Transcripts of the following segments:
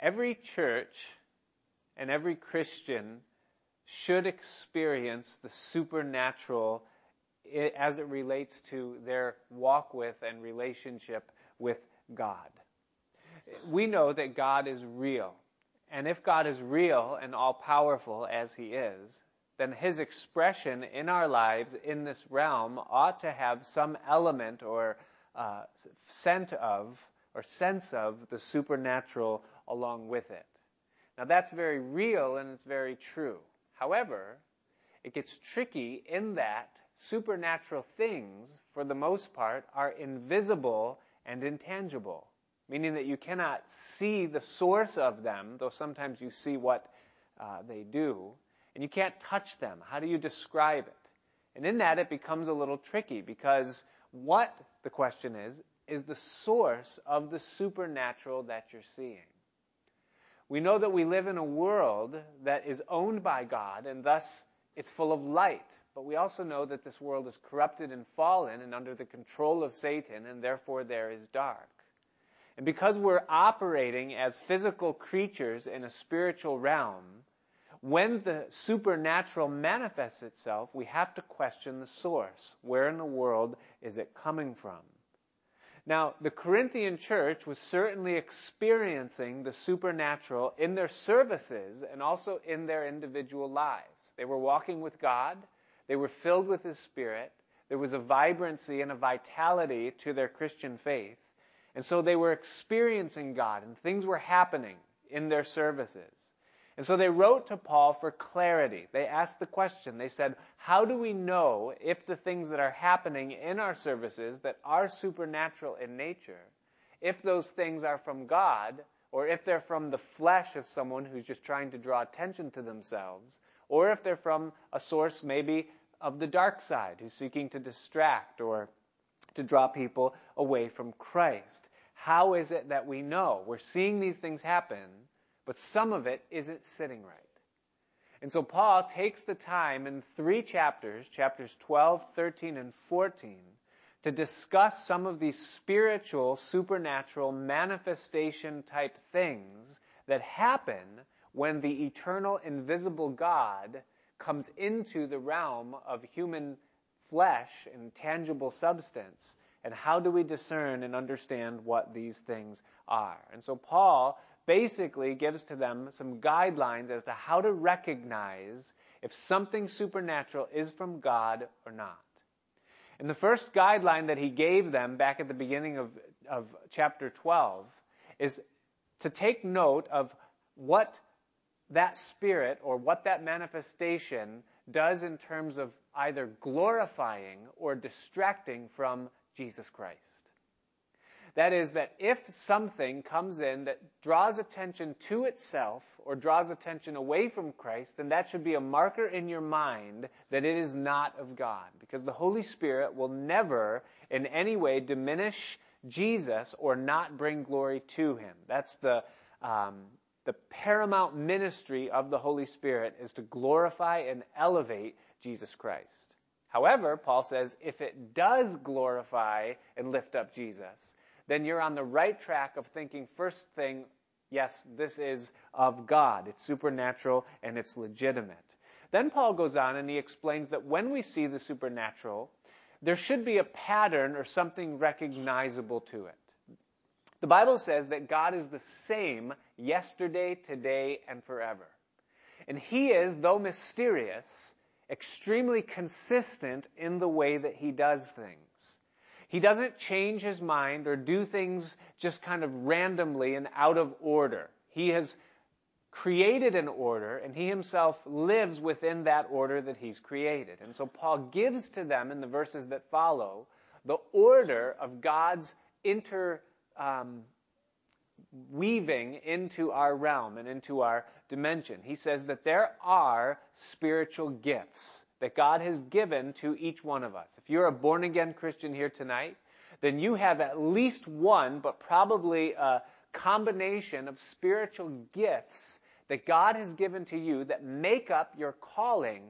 every church and every Christian should experience the supernatural as it relates to their walk with and relationship with God. We know that God is real. And if God is real and all powerful as He is, then His expression in our lives in this realm ought to have some element or uh, scent of or sense of the supernatural along with it. Now that's very real and it's very true. However, it gets tricky in that supernatural things, for the most part, are invisible and intangible, meaning that you cannot see the source of them, though sometimes you see what uh, they do, and you can't touch them. How do you describe it? And in that, it becomes a little tricky because what, the question is, is the source of the supernatural that you're seeing. We know that we live in a world that is owned by God, and thus it's full of light. But we also know that this world is corrupted and fallen and under the control of Satan, and therefore there is dark. And because we're operating as physical creatures in a spiritual realm, when the supernatural manifests itself, we have to question the source. Where in the world is it coming from? Now, the Corinthian church was certainly experiencing the supernatural in their services and also in their individual lives. They were walking with God. They were filled with His Spirit. There was a vibrancy and a vitality to their Christian faith. And so they were experiencing God and things were happening in their services. And so they wrote to Paul for clarity. They asked the question. They said, how do we know if the things that are happening in our services that are supernatural in nature, if those things are from God, or if they're from the flesh of someone who's just trying to draw attention to themselves, or if they're from a source maybe of the dark side who's seeking to distract or to draw people away from Christ. How is it that we know? We're seeing these things happen, but some of it isn't sitting right. And so Paul takes the time in three chapters, chapters 12, 13, and 14, to discuss some of these spiritual, supernatural, manifestation type things that happen when the eternal, invisible God comes into the realm of human flesh and tangible substance. And how do we discern and understand what these things are? And so Paul basically gives to them some guidelines as to how to recognize if something supernatural is from God or not. And the first guideline that he gave them back at the beginning of, of chapter 12 is to take note of what that spirit or what that manifestation does in terms of either glorifying or distracting from Jesus Christ. That is, that if something comes in that draws attention to itself or draws attention away from Christ, then that should be a marker in your mind that it is not of God. Because the Holy Spirit will never in any way diminish Jesus or not bring glory to Him. That's the, um, the paramount ministry of the Holy Spirit is to glorify and elevate Jesus Christ. However, Paul says if it does glorify and lift up Jesus, then you're on the right track of thinking first thing, yes, this is of God. It's supernatural and it's legitimate. Then Paul goes on and he explains that when we see the supernatural, there should be a pattern or something recognizable to it. The Bible says that God is the same yesterday, today, and forever. And He is, though mysterious, extremely consistent in the way that He does things. He doesn't change his mind or do things just kind of randomly and out of order. He has created an order and he himself lives within that order that he's created. And so Paul gives to them in the verses that follow the order of God's inter um, into our realm and into our dimension. He says that there are spiritual gifts that God has given to each one of us. If you're a born again Christian here tonight, then you have at least one, but probably a combination of spiritual gifts that God has given to you that make up your calling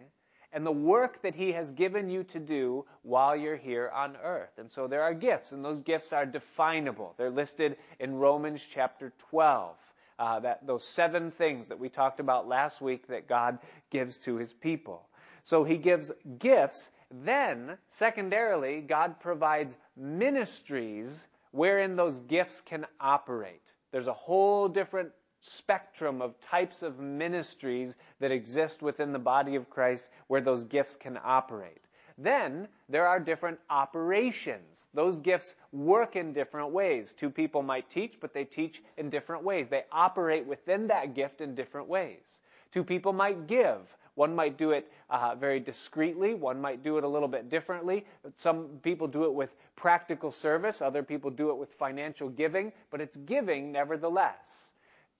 and the work that He has given you to do while you're here on earth. And so there are gifts, and those gifts are definable. They're listed in Romans chapter 12. uh, that those seven things that we talked about last week that God gives to His people. So He gives gifts. Then, secondarily, God provides ministries wherein those gifts can operate. There's a whole different spectrum of types of ministries that exist within the body of Christ where those gifts can operate. Then there are different operations. Those gifts work in different ways. Two people might teach, but they teach in different ways. They operate within that gift in different ways. Two people might give. One might do it uh, very discreetly. One might do it a little bit differently. Some people do it with practical service. Other people do it with financial giving. But it's giving nevertheless.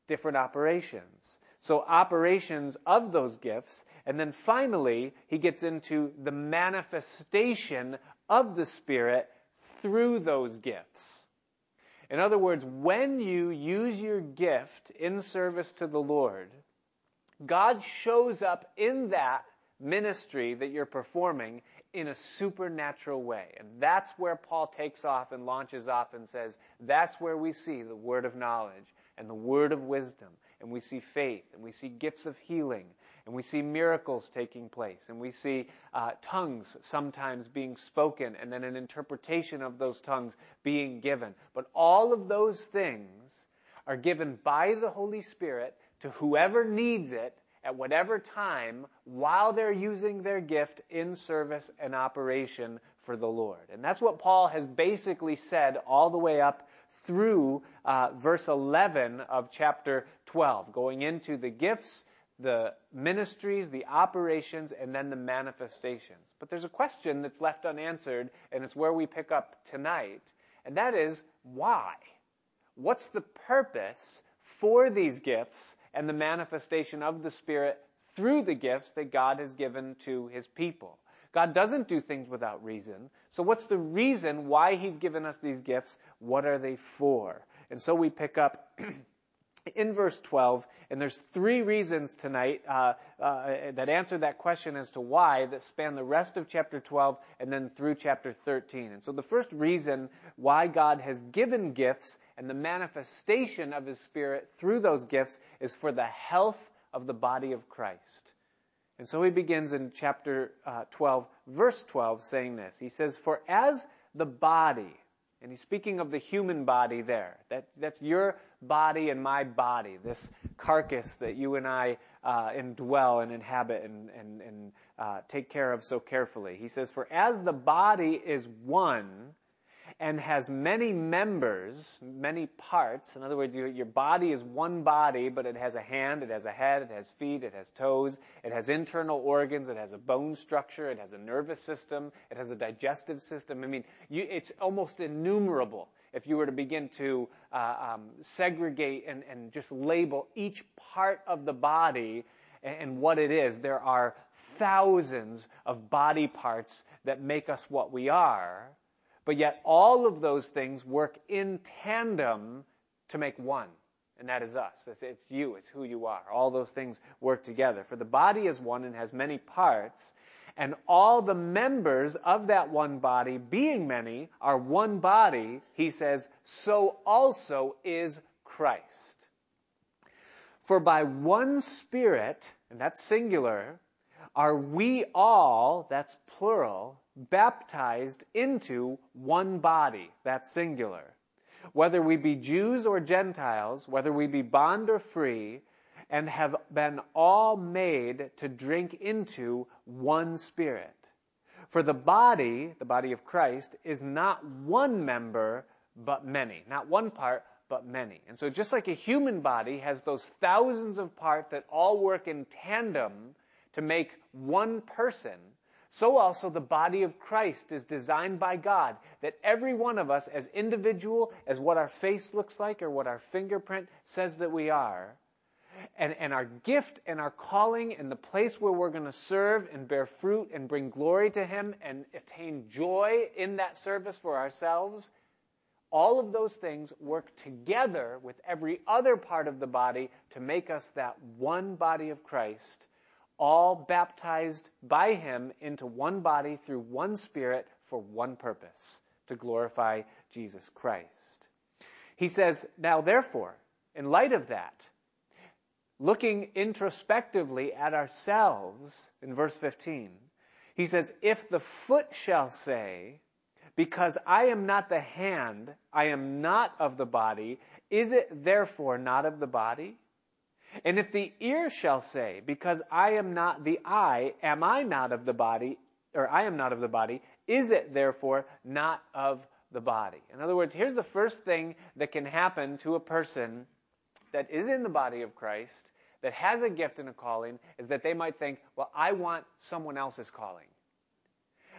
Different operations. So operations of those gifts. And then finally, he gets into the manifestation of the Spirit through those gifts. In other words, when you use your gift in service to the Lord, God shows up in that ministry that you're performing in a supernatural way. And that's where Paul takes off and launches off and says, that's where we see the word of knowledge and the word of wisdom and we see faith, and we see gifts of healing, and we see miracles taking place, and we see uh, tongues sometimes being spoken, and then an interpretation of those tongues being given. But all of those things are given by the Holy Spirit to whoever needs it at whatever time while they're using their gift in service and operation for the Lord. And that's what Paul has basically said all the way up through uh, verse 11 of chapter 12, going into the gifts, the ministries, the operations, and then the manifestations. But there's a question that's left unanswered, and it's where we pick up tonight, and that is why? What's the purpose for these gifts and the manifestation of the Spirit through the gifts that God has given to His people? God doesn't do things without reason. So what's the reason why He's given us these gifts? What are they for? And so we pick up in verse 12, and there's three reasons tonight uh, uh, that answer that question as to why that span the rest of chapter 12 and then through chapter 13. And so the first reason why God has given gifts and the manifestation of His Spirit through those gifts is for the health of the body of Christ. And so he begins in chapter uh, 12, verse 12, saying this. He says, For as the body, and he's speaking of the human body there, that, that's your body and my body, this carcass that you and I uh, indwell and inhabit and, and, and uh, take care of so carefully. He says, For as the body is one, and has many members, many parts. In other words, your, your body is one body, but it has a hand, it has a head, it has feet, it has toes, it has internal organs, it has a bone structure, it has a nervous system, it has a digestive system. I mean, you, it's almost innumerable if you were to begin to uh, um, segregate and, and just label each part of the body and, and what it is. There are thousands of body parts that make us what we are. But yet all of those things work in tandem to make one. And that is us. It's, you. It's who you are. All those things work together. For the body is one and has many parts, and all the members of that one body, being many, are one body, he says, so also is Christ. For by one Spirit, and that's singular, are we all, that's plural, baptized into one body, that's singular. Whether we be Jews or Gentiles, whether we be bond or free, and have been all made to drink into one spirit. For the body, the body of Christ, is not one member, but many. Not one part, but many. And so just like a human body has those thousands of parts that all work in tandem to make one person, so also the body of Christ is designed by God that every one of us, as individual, as what our face looks like or what our fingerprint says that we are, and, and our gift and our calling and the place where we're going to serve and bear fruit and bring glory to Him and attain joy in that service for ourselves, all of those things work together with every other part of the body to make us that one body of Christ all baptized by him into one body through one spirit for one purpose to glorify Jesus Christ. He says, Now therefore, in light of that, looking introspectively at ourselves in verse 15, he says, If the foot shall say, Because I am not the hand, I am not of the body, is it therefore not of the body? And if the ear shall say, Because I am not the eye, am I not of the body, or I am not of the body, is it therefore not of the body? In other words, here's the first thing that can happen to a person that is in the body of Christ, that has a gift and a calling, is that they might think, well, I want someone else's calling.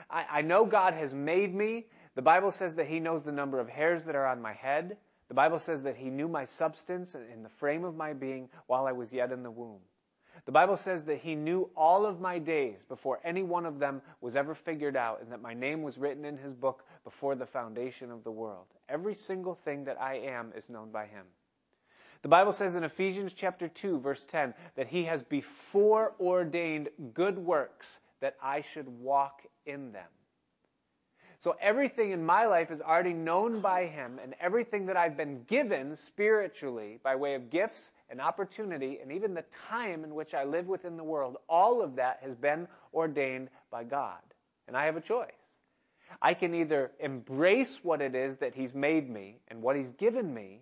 I, I know God has made me. The Bible says that He knows the number of hairs that are on my head. The Bible says that He knew my substance in the frame of my being while I was yet in the womb. The Bible says that He knew all of my days before any one of them was ever figured out, and that my name was written in His book before the foundation of the world. Every single thing that I am is known by Him. The Bible says in Ephesians chapter 2 verse 10 that he has before ordained good works that I should walk in them. So everything in my life is already known by him and everything that I've been given spiritually by way of gifts and opportunity and even the time in which I live within the world, all of that has been ordained by God. And I have a choice. I can either embrace what it is that he's made me and what he's given me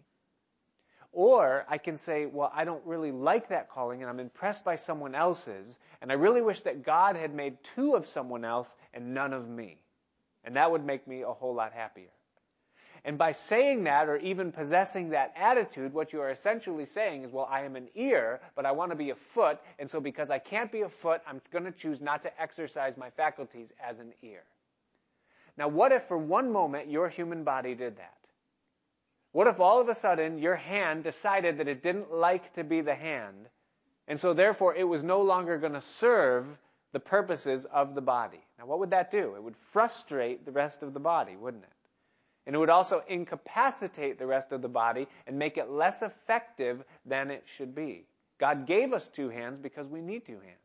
or I can say, well, I don't really like that calling and I'm impressed by someone else's, and I really wish that God had made two of someone else and none of me. And that would make me a whole lot happier. And by saying that or even possessing that attitude, what you are essentially saying is, well, I am an ear, but I want to be a foot, and so because I can't be a foot, I'm going to choose not to exercise my faculties as an ear. Now, what if for one moment your human body did that? What if all of a sudden your hand decided that it didn't like to be the hand, and so therefore it was no longer going to serve the purposes of the body? Now, what would that do? It would frustrate the rest of the body, wouldn't it? And it would also incapacitate the rest of the body and make it less effective than it should be. God gave us two hands because we need two hands.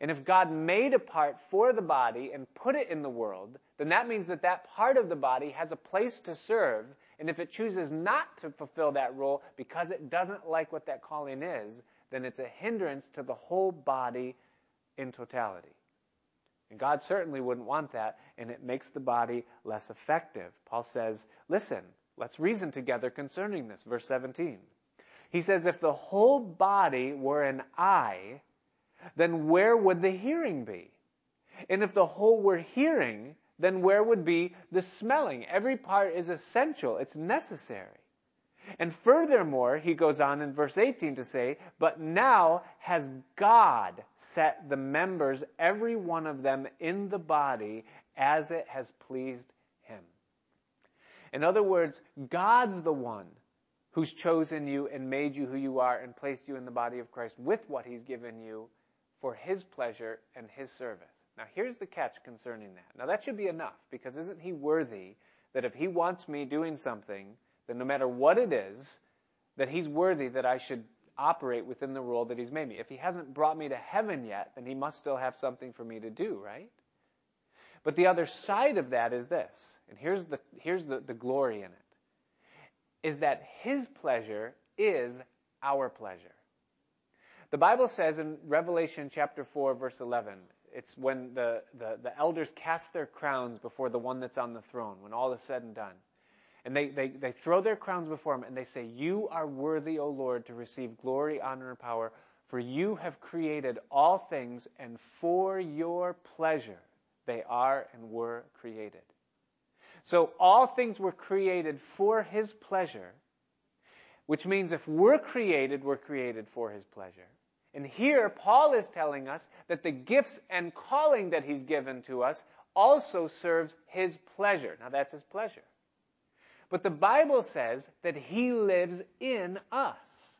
And if God made a part for the body and put it in the world, then that means that that part of the body has a place to serve and if it chooses not to fulfill that role because it doesn't like what that calling is, then it's a hindrance to the whole body in totality. And God certainly wouldn't want that, and it makes the body less effective. Paul says, listen, let's reason together concerning this. Verse 17. He says, if the whole body were an eye, then where would the hearing be? And if the whole were hearing, then where would be the smelling? Every part is essential. It's necessary. And furthermore, he goes on in verse 18 to say, But now has God set the members, every one of them, in the body as it has pleased him. In other words, God's the one who's chosen you and made you who you are and placed you in the body of Christ with what he's given you for his pleasure and his service. Now, here's the catch concerning that. Now, that should be enough, because isn't he worthy that if he wants me doing something, then no matter what it is, that he's worthy that I should operate within the role that he's made me. If he hasn't brought me to heaven yet, then he must still have something for me to do, right? But the other side of that is this, and here's the, here's the, the glory in it, is that his pleasure is our pleasure. The Bible says in Revelation chapter 4, verse 11, it's when the, the, the, elders cast their crowns before the one that's on the throne, when all is said and done. And they, they, they throw their crowns before him and they say, You are worthy, O Lord, to receive glory, honor, and power, for you have created all things, and for your pleasure they are and were created. So all things were created for his pleasure, which means if we're created, we're created for his pleasure. And here, Paul is telling us that the gifts and calling that he's given to us also serves his pleasure. Now, that's his pleasure. But the Bible says that he lives in us.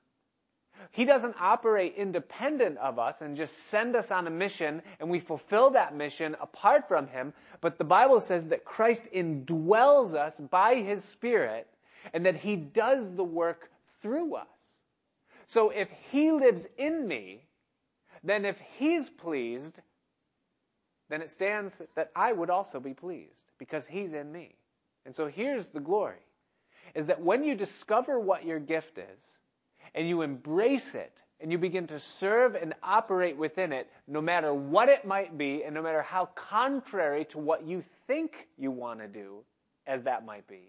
He doesn't operate independent of us and just send us on a mission and we fulfill that mission apart from him. But the Bible says that Christ indwells us by his Spirit and that he does the work through us. So if he lives in me, then if he's pleased, then it stands that I would also be pleased because he's in me. And so here's the glory is that when you discover what your gift is, and you embrace it and you begin to serve and operate within it, no matter what it might be and no matter how contrary to what you think you want to do as that might be,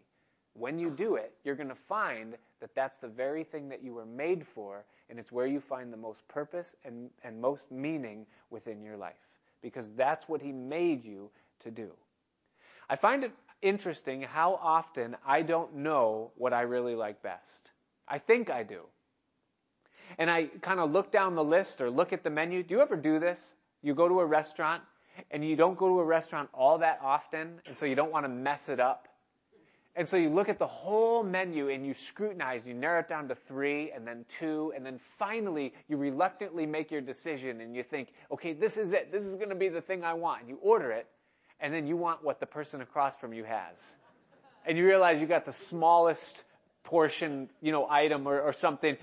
when you do it, you're going to find that that's the very thing that you were made for, and it's where you find the most purpose and, and most meaning within your life. Because that's what He made you to do. I find it interesting how often I don't know what I really like best. I think I do. And I kind of look down the list or look at the menu. Do you ever do this? You go to a restaurant and you don't go to a restaurant all that often, and so you don't want to mess it up. And so you look at the whole menu and you scrutinize, you narrow it down to three and then two, and then finally you reluctantly make your decision and you think, okay, this is it. This is going to be the thing I want. And you order it, and then you want what the person across from you has. And you realize you got the smallest portion, you know, item or, or something.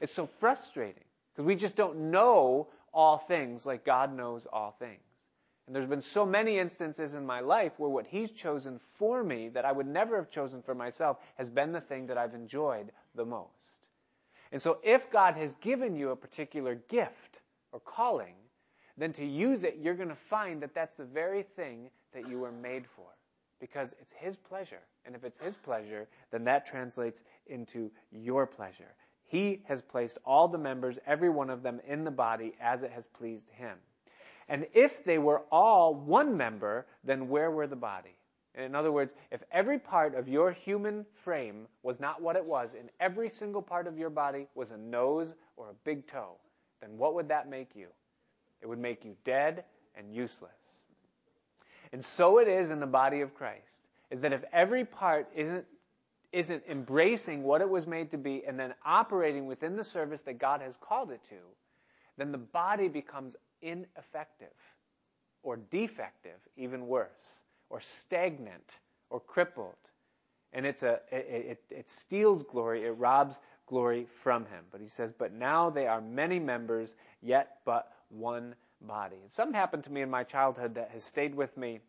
It's so frustrating because we just don't know all things like God knows all things. And there's been so many instances in my life where what He's chosen for me that I would never have chosen for myself has been the thing that I've enjoyed the most. And so if God has given you a particular gift or calling, then to use it, you're going to find that that's the very thing that you were made for. Because it's His pleasure. And if it's His pleasure, then that translates into your pleasure. He has placed all the members, every one of them, in the body as it has pleased Him. And if they were all one member, then where were the body? In other words, if every part of your human frame was not what it was, and every single part of your body was a nose or a big toe, then what would that make you? It would make you dead and useless. And so it is in the body of Christ, is that if every part isn't isn't embracing what it was made to be and then operating within the service that God has called it to, then the body becomes ineffective or defective, even worse, or stagnant or crippled. And it's a, it, it, it steals glory, it robs glory from him. But he says, But now they are many members, yet but one body. Something happened to me in my childhood that has stayed with me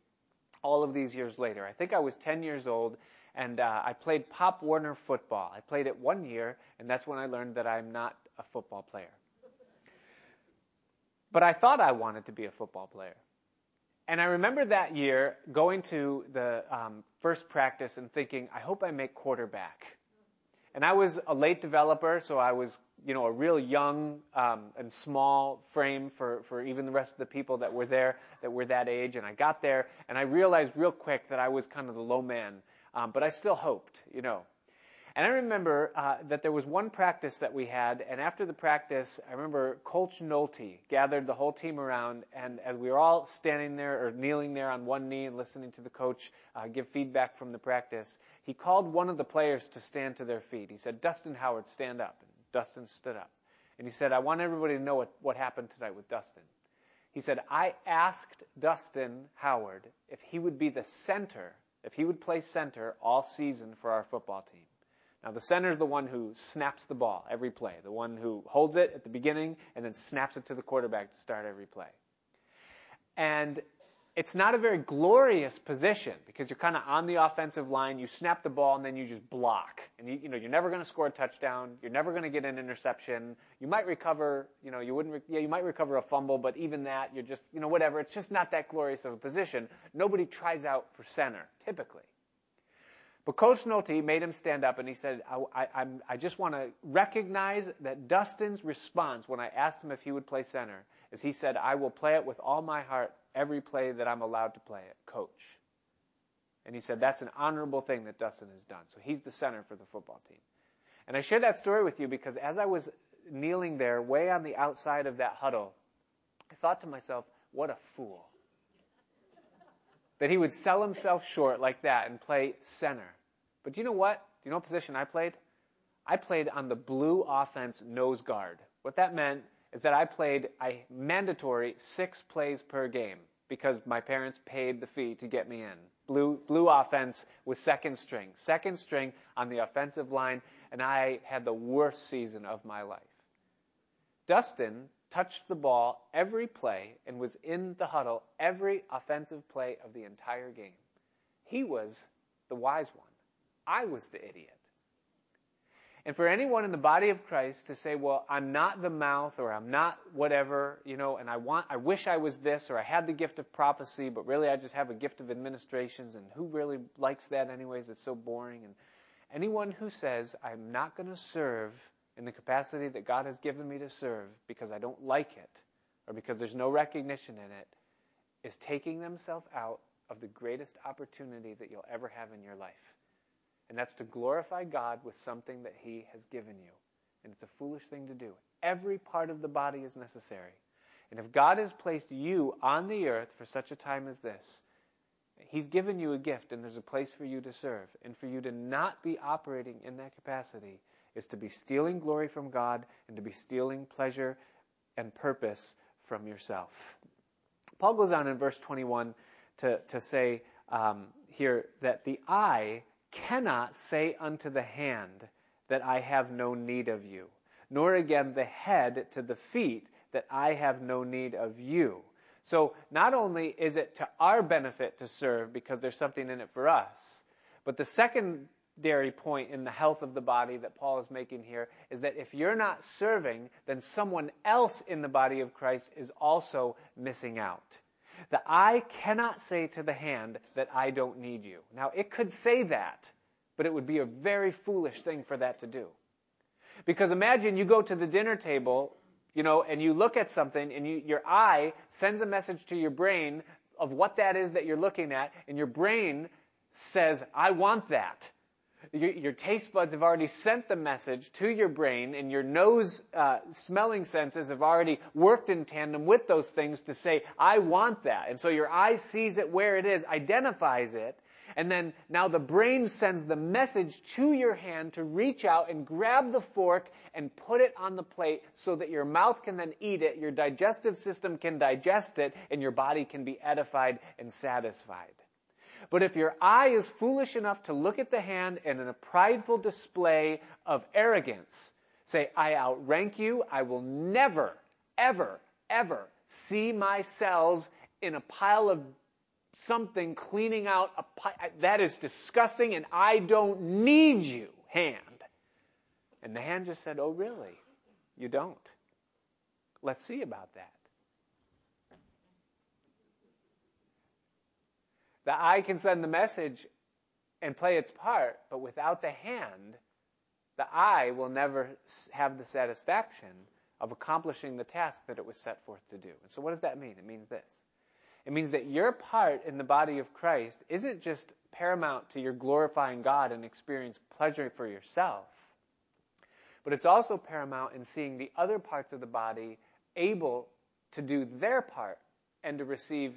all of these years later. I think I was 10 years old, and uh, I played Pop Warner football. I played it one year, and that's when I learned that I'm not a football player. But I thought I wanted to be a football player. And I remember that year going to the um, first practice and thinking, I hope I make quarterback. And I was a late developer, so I was, you know, a real young um, and small frame for, for even the rest of the people that were there that were that age. And I got there, and I realized real quick that I was kind of the low man. Um, but I still hoped, you know. And I remember uh, that there was one practice that we had, and after the practice, I remember Coach Nolte gathered the whole team around, and as we were all standing there or kneeling there on one knee and listening to the coach uh, give feedback from the practice, he called one of the players to stand to their feet. He said, Dustin Howard, stand up. And Dustin stood up. And he said, I want everybody to know what, what happened tonight with Dustin. He said, I asked Dustin Howard if he would be the center, if he would play center all season for our football team. Now, the center is the one who snaps the ball every play, the one who holds it at the beginning and then snaps it to the quarterback to start every play. And it's not a very glorious position because you're kind of on the offensive line, you snap the ball, and then you just block. And you, you know, you're never going to score a touchdown. You're never going to get an interception. You might recover, you know, you wouldn't, yeah, you might recover a fumble, but even that, you're just, you know, whatever. It's just not that glorious of a position. Nobody tries out for center, typically. But Coach Nolte made him stand up and he said, I, I, I just want to recognize that Dustin's response when I asked him if he would play center is he said, I will play it with all my heart every play that I'm allowed to play it, coach. And he said, that's an honorable thing that Dustin has done. So he's the center for the football team. And I share that story with you because as I was kneeling there, way on the outside of that huddle, I thought to myself, what a fool that he would sell himself short like that and play center. But do you know what? Do you know what position I played? I played on the blue offense nose guard. What that meant is that I played a mandatory six plays per game because my parents paid the fee to get me in. Blue, blue offense was second string. Second string on the offensive line, and I had the worst season of my life. Dustin touched the ball every play and was in the huddle every offensive play of the entire game. He was the wise one. I was the idiot. And for anyone in the body of Christ to say, well, I'm not the mouth or I'm not whatever, you know, and I want, I wish I was this or I had the gift of prophecy, but really I just have a gift of administrations and who really likes that anyways? It's so boring. And anyone who says, I'm not going to serve in the capacity that God has given me to serve because I don't like it or because there's no recognition in it is taking themselves out of the greatest opportunity that you'll ever have in your life. And that's to glorify God with something that He has given you. And it's a foolish thing to do. Every part of the body is necessary. And if God has placed you on the earth for such a time as this, He's given you a gift and there's a place for you to serve. And for you to not be operating in that capacity is to be stealing glory from God and to be stealing pleasure and purpose from yourself. Paul goes on in verse 21 to, to say um, here that the eye cannot say unto the hand that I have no need of you, nor again the head to the feet that I have no need of you. So not only is it to our benefit to serve because there's something in it for us, but the secondary point in the health of the body that Paul is making here is that if you're not serving, then someone else in the body of Christ is also missing out. The eye cannot say to the hand that I don't need you. Now, it could say that, but it would be a very foolish thing for that to do. Because imagine you go to the dinner table, you know, and you look at something and you, your eye sends a message to your brain of what that is that you're looking at, and your brain says, I want that your, your, taste buds have already sent the message to your brain, and your nose uh, smelling senses have already worked in tandem with those things to say, I want that. And so your eye sees it where it is, identifies it, and then now the brain sends the message to your hand to reach out and grab the fork and put it on the plate so that your mouth can then eat it, your digestive system can digest it, and your body can be edified and satisfied. But if your eye is foolish enough to look at the hand and in a prideful display of arrogance, say, I outrank you, I will never, ever, ever see my cells in a pile of something cleaning out a pi- that is disgusting and I don't need you, hand. And the hand just said, Oh, really? You don't? Let's see about that. The eye can send the message and play its part, but without the hand, the eye will never have the satisfaction of accomplishing the task that it was set forth to do. And so what does that mean? It means this. It means that your part in the body of Christ isn't just paramount to your glorifying God and experience pleasure for yourself, but it's also paramount in seeing the other parts of the body able to do their part and to receive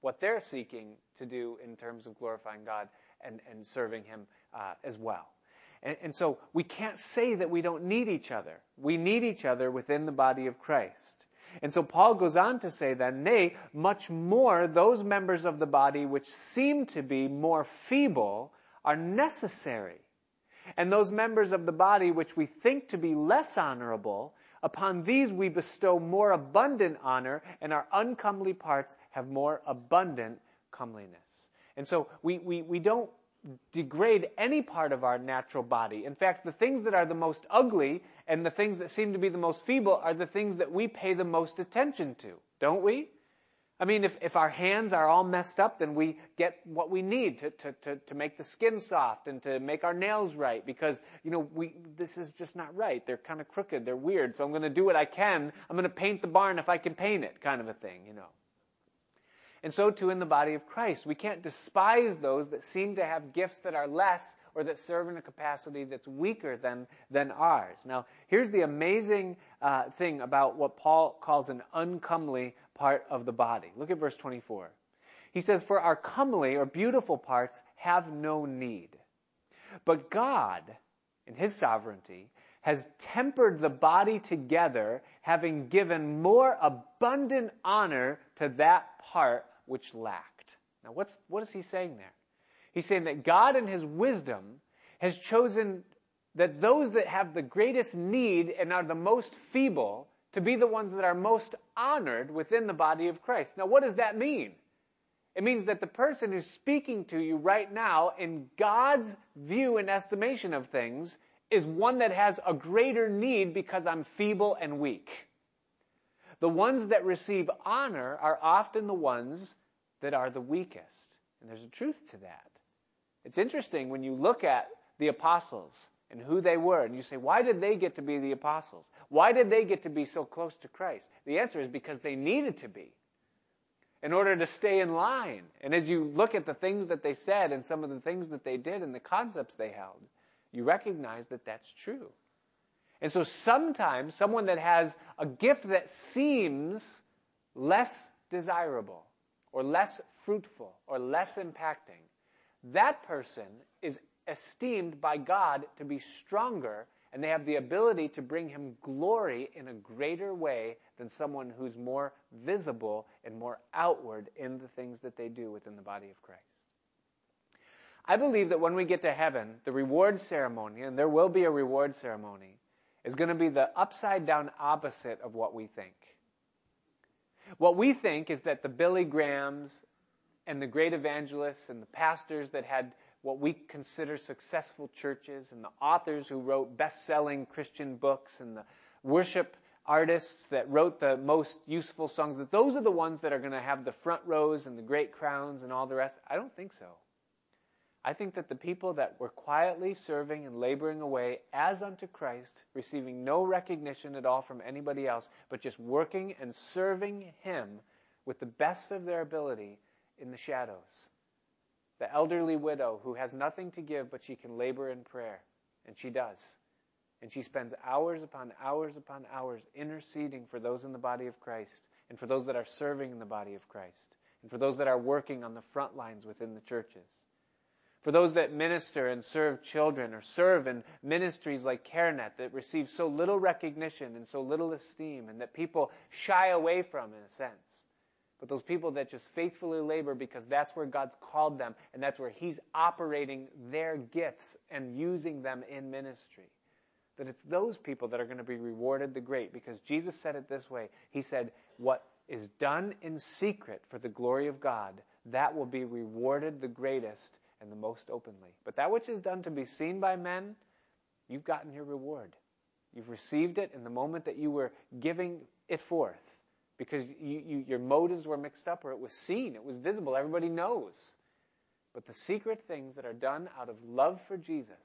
what they're seeking to do in terms of glorifying God and, and serving Him uh, as well. And, and so we can't say that we don't need each other. We need each other within the body of Christ. And so Paul goes on to say then, nay, much more those members of the body which seem to be more feeble are necessary. And those members of the body which we think to be less honorable Upon these we bestow more abundant honor, and our uncomely parts have more abundant comeliness. And so we, we, we don't degrade any part of our natural body. In fact, the things that are the most ugly and the things that seem to be the most feeble are the things that we pay the most attention to, don't we? I mean, if, if our hands are all messed up, then we get what we need to, to, to, to make the skin soft and to make our nails right because, you know, we, this is just not right. They're kind of crooked. They're weird. So I'm going to do what I can. I'm going to paint the barn if I can paint it kind of a thing, you know. And so too in the body of Christ. We can't despise those that seem to have gifts that are less or that serve in a capacity that's weaker than, than ours. Now, here's the amazing uh, thing about what Paul calls an uncomely part of the body. Look at verse 24. He says, For our comely or beautiful parts have no need. But God, in His sovereignty, has tempered the body together, having given more abundant honor to that part which lacked. Now, what's, what is he saying there? He's saying that God, in His wisdom, has chosen that those that have the greatest need and are the most feeble to be the ones that are most honored within the body of Christ. Now, what does that mean? It means that the person who's speaking to you right now, in God's view and estimation of things, is one that has a greater need because I'm feeble and weak. The ones that receive honor are often the ones that are the weakest. And there's a truth to that. It's interesting when you look at the apostles and who they were, and you say, why did they get to be the apostles? Why did they get to be so close to Christ? The answer is because they needed to be in order to stay in line. And as you look at the things that they said and some of the things that they did and the concepts they held, you recognize that that's true. And so sometimes someone that has a gift that seems less desirable or less fruitful or less impacting, that person is esteemed by God to be stronger and they have the ability to bring him glory in a greater way than someone who's more visible and more outward in the things that they do within the body of Christ. I believe that when we get to heaven, the reward ceremony, and there will be a reward ceremony, is going to be the upside down opposite of what we think. What we think is that the Billy Grahams and the great evangelists and the pastors that had what we consider successful churches and the authors who wrote best-selling Christian books and the worship artists that wrote the most useful songs, that those are the ones that are going to have the front rows and the great crowns and all the rest. I don't think so. I think that the people that were quietly serving and laboring away as unto Christ, receiving no recognition at all from anybody else, but just working and serving Him with the best of their ability in the shadows. The elderly widow who has nothing to give, but she can labor in prayer. And she does. And she spends hours upon hours upon hours interceding for those in the body of Christ and for those that are serving in the body of Christ and for those that are working on the front lines within the churches. For those that minister and serve children or serve in ministries like CareNet that receive so little recognition and so little esteem and that people shy away from in a sense. But those people that just faithfully labor because that's where God's called them and that's where He's operating their gifts and using them in ministry. That it's those people that are going to be rewarded the great because Jesus said it this way. He said, What is done in secret for the glory of God, that will be rewarded the greatest and the most openly. But that which is done to be seen by men, you've gotten your reward. You've received it in the moment that you were giving it forth because you, you, your motives were mixed up or it was seen, it was visible, everybody knows. But the secret things that are done out of love for Jesus,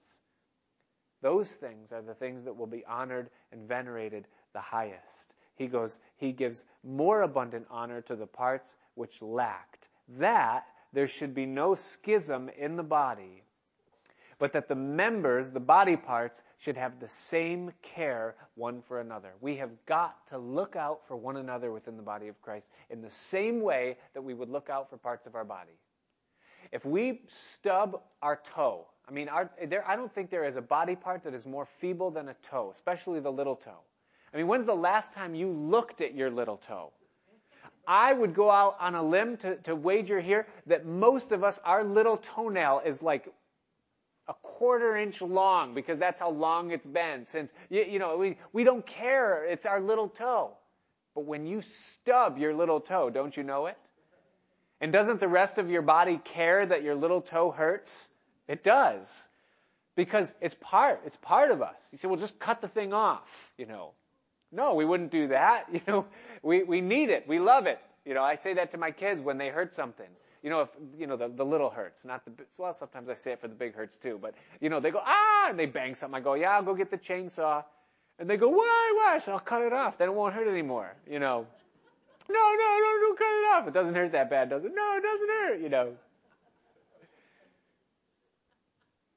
those things are the things that will be honored and venerated the highest. He goes, he gives more abundant honor to the parts which lacked. That there should be no schism in the body, but that the members, the body parts, should have the same care one for another. We have got to look out for one another within the body of Christ in the same way that we would look out for parts of our body. If we stub our toe, I mean, our, there, I don't think there is a body part that is more feeble than a toe, especially the little toe. I mean, when's the last time you looked at your little toe? I would go out on a limb to, to wager here that most of us, our little toenail is like a quarter inch long because that's how long it's been since, you, you know, we, we don't care. It's our little toe. But when you stub your little toe, don't you know it? And doesn't the rest of your body care that your little toe hurts? It does. Because it's part, it's part of us. You say, well, just cut the thing off, you know. No, we wouldn't do that. You know, we, we need it. We love it. You know, I say that to my kids when they hurt something. You know, if, you know, the, the little hurts, not the, well, sometimes I say it for the big hurts too, but, you know, they go, ah, and they bang something. I go, yeah, I'll go get the chainsaw. And they go, why, why? So I'll cut it off. Then it won't hurt anymore, you know. No, no, no, don't cut it off. It doesn't hurt that bad, does it? No, it doesn't hurt, you know.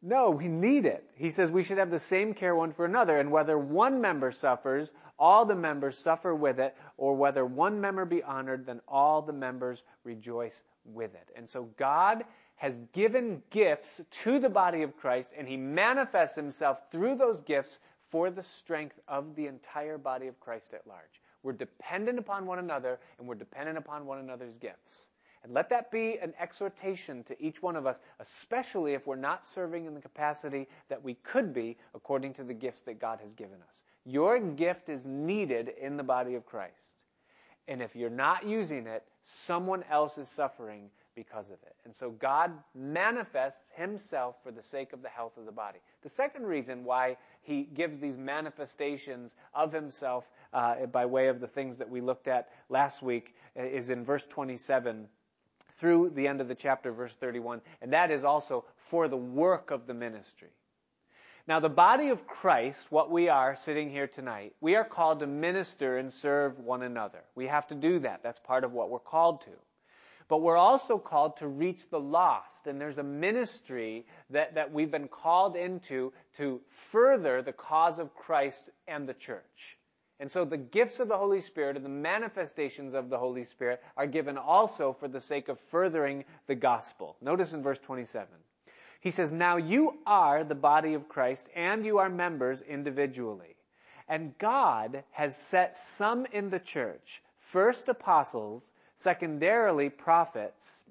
No, we need it. He says we should have the same care one for another, and whether one member suffers, all the members suffer with it, or whether one member be honored, then all the members rejoice with it. And so God has given gifts to the body of Christ, and He manifests Himself through those gifts for the strength of the entire body of Christ at large. We're dependent upon one another, and we're dependent upon one another's gifts. And let that be an exhortation to each one of us, especially if we're not serving in the capacity that we could be according to the gifts that God has given us. Your gift is needed in the body of Christ. And if you're not using it, someone else is suffering because of it. And so God manifests himself for the sake of the health of the body. The second reason why he gives these manifestations of himself uh, by way of the things that we looked at last week uh, is in verse 27 through the end of the chapter, verse 31, and that is also for the work of the ministry. Now, the body of Christ, what we are sitting here tonight, we are called to minister and serve one another. We have to do that. That's part of what we're called to. But we're also called to reach the lost. And there's a ministry that, that we've been called into to further the cause of Christ and the church. And so the gifts of the Holy Spirit and the manifestations of the Holy Spirit are given also for the sake of furthering the gospel. Notice in verse 27. He says, Now you are the body of Christ and you are members individually. And God has set some in the church, first apostles, secondarily prophets,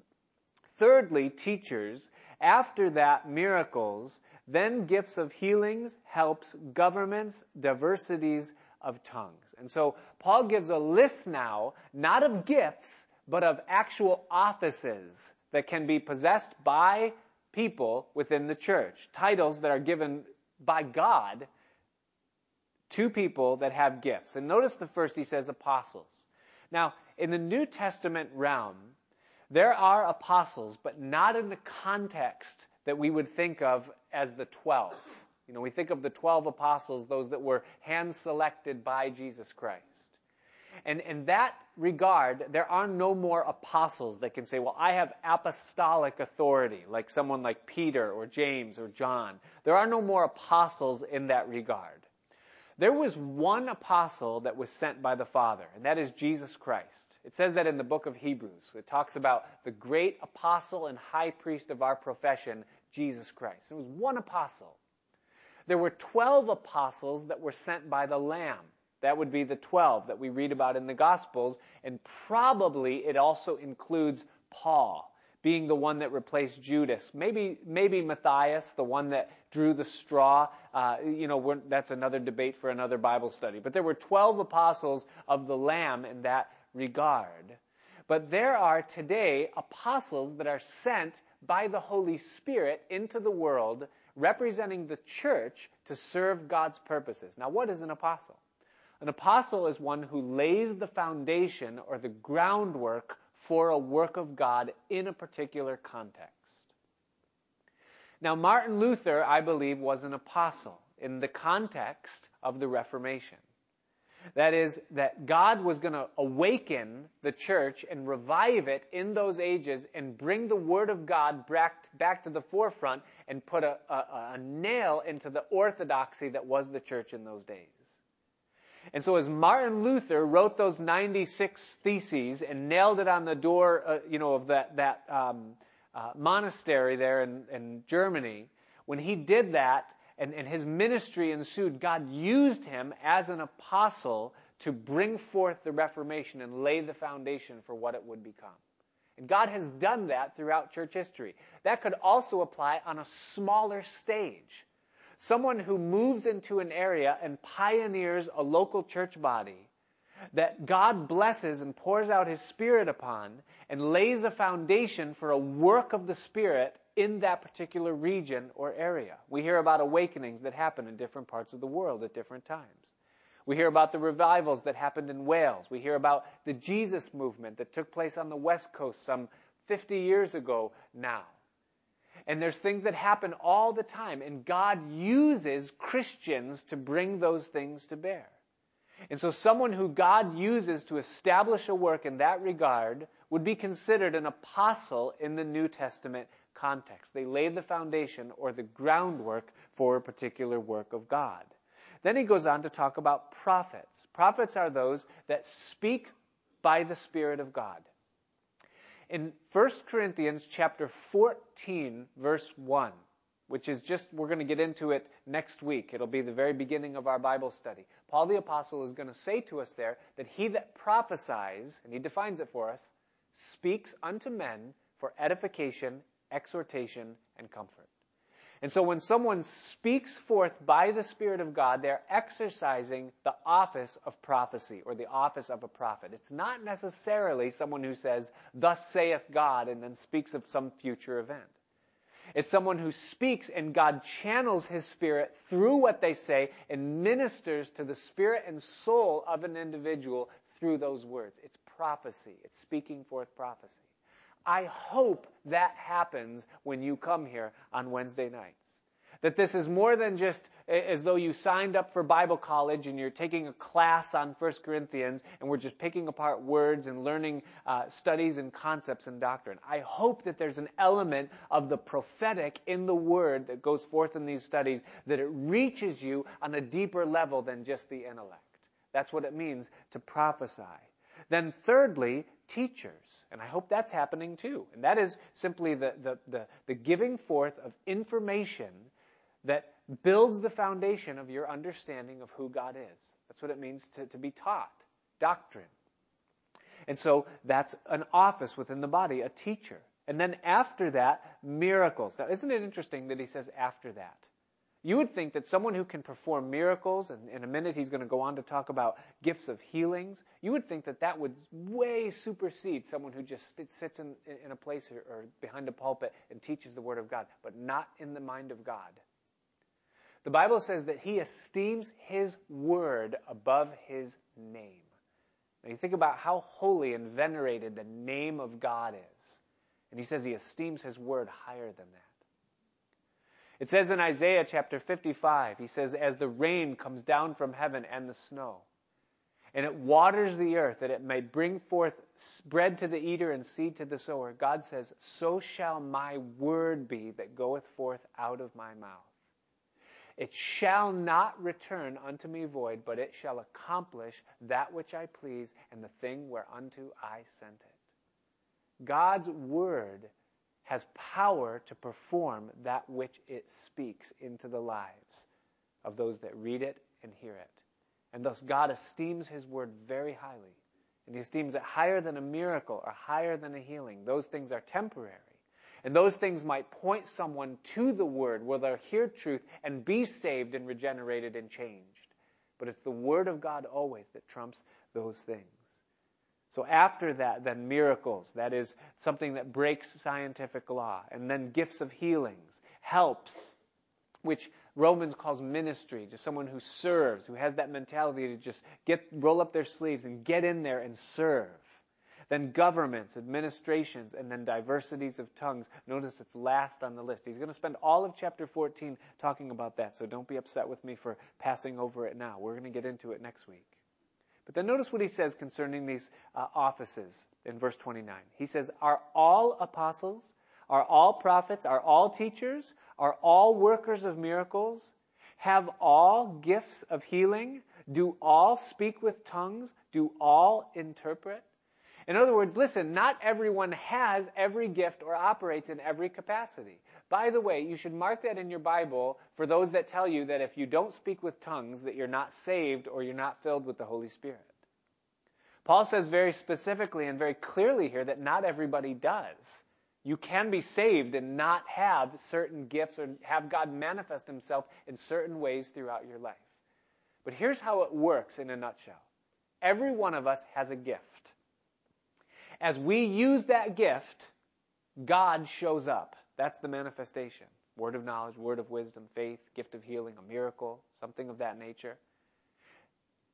thirdly teachers, after that miracles, then gifts of healings, helps, governments, diversities of tongues. And so Paul gives a list now, not of gifts, but of actual offices that can be possessed by people within the church. Titles that are given by God to people that have gifts. And notice the first he says apostles. Now, in the New Testament realm, there are apostles, but not in the context that we would think of as the twelve. You know, we think of the twelve apostles, those that were hand selected by Jesus Christ. And in that regard, there are no more apostles that can say, well, I have apostolic authority, like someone like Peter or James or John. There are no more apostles in that regard. There was one apostle that was sent by the Father, and that is Jesus Christ. It says that in the book of Hebrews. It talks about the great apostle and high priest of our profession, Jesus Christ. There was one apostle. There were 12 apostles that were sent by the Lamb. That would be the 12 that we read about in the Gospels, and probably it also includes Paul being the one that replaced Judas. Maybe, maybe Matthias, the one that drew the straw. Uh, you know, that's another debate for another Bible study. But there were 12 apostles of the Lamb in that regard. But there are today apostles that are sent by the Holy Spirit into the world, representing the church to serve God's purposes. Now, what is an apostle? An apostle is one who lays the foundation or the groundwork for a work of God in a particular context. Now, Martin Luther, I believe, was an apostle in the context of the Reformation. That is, that God was going to awaken the church and revive it in those ages and bring the Word of God back, back to the forefront and put a, a, a nail into the orthodoxy that was the church in those days. And so as Martin Luther wrote those 96 theses and nailed it on the door, uh, you know, of that, that um, uh, monastery there in, in Germany, when he did that and, and his ministry ensued, God used him as an apostle to bring forth the Reformation and lay the foundation for what it would become. And God has done that throughout church history. That could also apply on a smaller stage. Someone who moves into an area and pioneers a local church body that God blesses and pours out His Spirit upon and lays a foundation for a work of the Spirit in that particular region or area. We hear about awakenings that happen in different parts of the world at different times. We hear about the revivals that happened in Wales. We hear about the Jesus movement that took place on the West Coast some 50 years ago now. And there's things that happen all the time, and God uses Christians to bring those things to bear. And so someone who God uses to establish a work in that regard would be considered an apostle in the New Testament context. They lay the foundation or the groundwork for a particular work of God. Then he goes on to talk about prophets. Prophets are those that speak by the Spirit of God. In 1 Corinthians chapter 14 verse 1, which is just, we're going to get into it next week. It'll be the very beginning of our Bible study. Paul the Apostle is going to say to us there that he that prophesies, and he defines it for us, speaks unto men for edification, exhortation, and comfort. And so when someone speaks forth by the Spirit of God, they're exercising the office of prophecy or the office of a prophet. It's not necessarily someone who says, Thus saith God, and then speaks of some future event. It's someone who speaks and God channels his spirit through what they say and ministers to the spirit and soul of an individual through those words. It's prophecy. It's speaking forth prophecy. I hope that happens when you come here on Wednesday nights. That this is more than just as though you signed up for Bible college and you're taking a class on 1 Corinthians and we're just picking apart words and learning uh, studies and concepts and doctrine. I hope that there's an element of the prophetic in the word that goes forth in these studies, that it reaches you on a deeper level than just the intellect. That's what it means to prophesy. Then thirdly, teachers. And I hope that's happening too. And that is simply the, the, the, the giving forth of information that builds the foundation of your understanding of who God is. That's what it means to, to be taught. Doctrine. And so that's an office within the body, a teacher. And then after that, miracles. Now, isn't it interesting that he says after that? You would think that someone who can perform miracles, and in a minute he's going to go on to talk about gifts of healings, you would think that that would way supersede someone who just sits in, in a place or, or behind a pulpit and teaches the Word of God, but not in the mind of God. The Bible says that he esteems his word above his name. Now you think about how holy and venerated the name of God is. And he says he esteems his word higher than that. It says in Isaiah chapter 55, he says, As the rain comes down from heaven and the snow, and it waters the earth that it may bring forth bread to the eater and seed to the sower, God says, So shall my word be that goeth forth out of my mouth. It shall not return unto me void, but it shall accomplish that which I please and the thing whereunto I sent it. God's word has power to perform that which it speaks into the lives of those that read it and hear it. And thus God esteems his word very highly. And he esteems it higher than a miracle or higher than a healing. Those things are temporary. And those things might point someone to the word where they'll hear truth and be saved and regenerated and changed. But it's the word of God always that trumps those things. So after that, then miracles. That is something that breaks scientific law. And then gifts of healings, helps, which Romans calls ministry, just someone who serves, who has that mentality to just get, roll up their sleeves and get in there and serve. Then governments, administrations, and then diversities of tongues. Notice it's last on the list. He's going to spend all of chapter 14 talking about that, so don't be upset with me for passing over it now. We're going to get into it next week. But then notice what he says concerning these uh, offices in verse 29. He says, Are all apostles? Are all prophets? Are all teachers? Are all workers of miracles? Have all gifts of healing? Do all speak with tongues? Do all interpret? In other words, listen, not everyone has every gift or operates in every capacity. By the way, you should mark that in your Bible for those that tell you that if you don't speak with tongues, that you're not saved or you're not filled with the Holy Spirit. Paul says very specifically and very clearly here that not everybody does. You can be saved and not have certain gifts or have God manifest himself in certain ways throughout your life. But here's how it works in a nutshell. Every one of us has a gift. As we use that gift, God shows up. That's the manifestation. Word of knowledge, word of wisdom, faith, gift of healing, a miracle, something of that nature.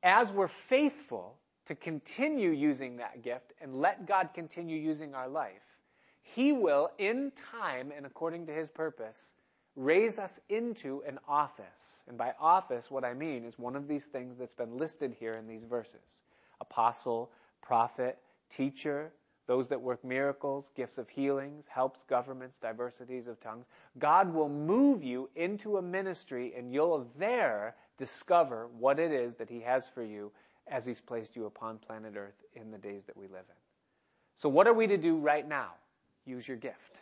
As we're faithful to continue using that gift and let God continue using our life, He will, in time and according to His purpose, raise us into an office. And by office, what I mean is one of these things that's been listed here in these verses apostle, prophet, teacher, those that work miracles, gifts of healings, helps, governments, diversities of tongues. God will move you into a ministry and you'll there discover what it is that He has for you as He's placed you upon planet Earth in the days that we live in. So what are we to do right now? Use your gift.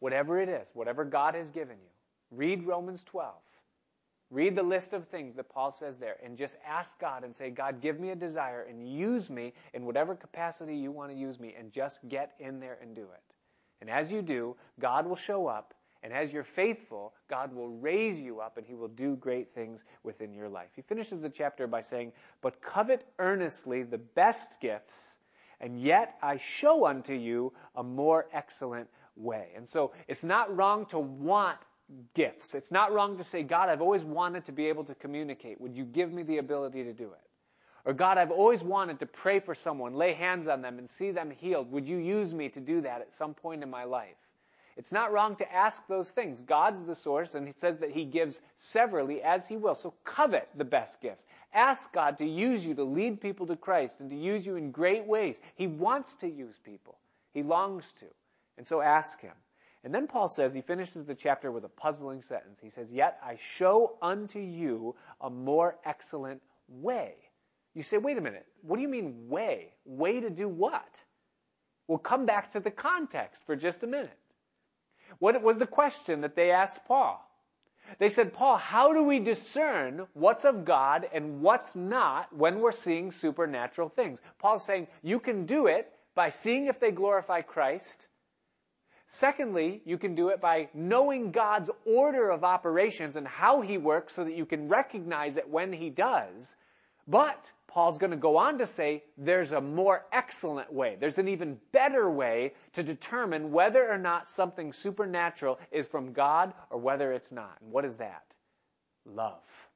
Whatever it is, whatever God has given you. Read Romans 12. Read the list of things that Paul says there and just ask God and say, God, give me a desire and use me in whatever capacity you want to use me and just get in there and do it. And as you do, God will show up And as you're faithful, God will raise you up and he will do great things within your life. He finishes the chapter by saying, But covet earnestly the best gifts, and yet I show unto you a more excellent way. And so it's not wrong to want gifts. It's not wrong to say, God, I've always wanted to be able to communicate. Would you give me the ability to do it? Or God, I've always wanted to pray for someone, lay hands on them, and see them healed. Would you use me to do that at some point in my life? It's not wrong to ask those things. God's the source, and He says that He gives severally as He will. So covet the best gifts. Ask God to use you to lead people to Christ and to use you in great ways. He wants to use people. He longs to. And so ask Him. And then Paul says, he finishes the chapter with a puzzling sentence. He says, Yet I show unto you a more excellent way. You say, wait a minute, what do you mean way? Way to do what? We'll come back to the context for just a minute. What was the question that they asked Paul? They said, Paul, how do we discern what's of God and what's not when we're seeing supernatural things? Paul's saying, you can do it by seeing if they glorify Christ. Secondly, you can do it by knowing God's order of operations and how He works so that you can recognize it when He does. But Paul's going to go on to say there's a more excellent way. There's an even better way to determine whether or not something supernatural is from God or whether it's not. And what is that? Love.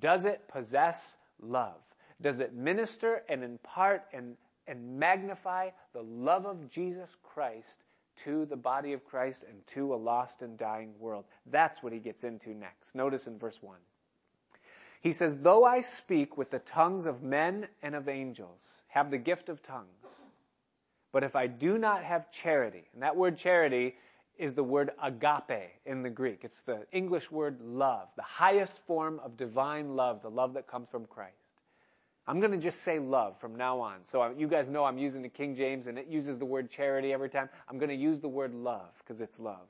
Does it possess love? Does it minister and impart and, and magnify the love of Jesus Christ to the body of Christ and to a lost and dying world? That's what he gets into next. Notice in verse 1. He says, Though I speak with the tongues of men and of angels, have the gift of tongues, but if I do not have charity, and that word charity is the word agape in the Greek. It's the English word love, the highest form of divine love, the love that comes from Christ. I'm going to just say love from now on. So you guys know I'm using the King James and it uses the word charity every time. I'm going to use the word love because it's love.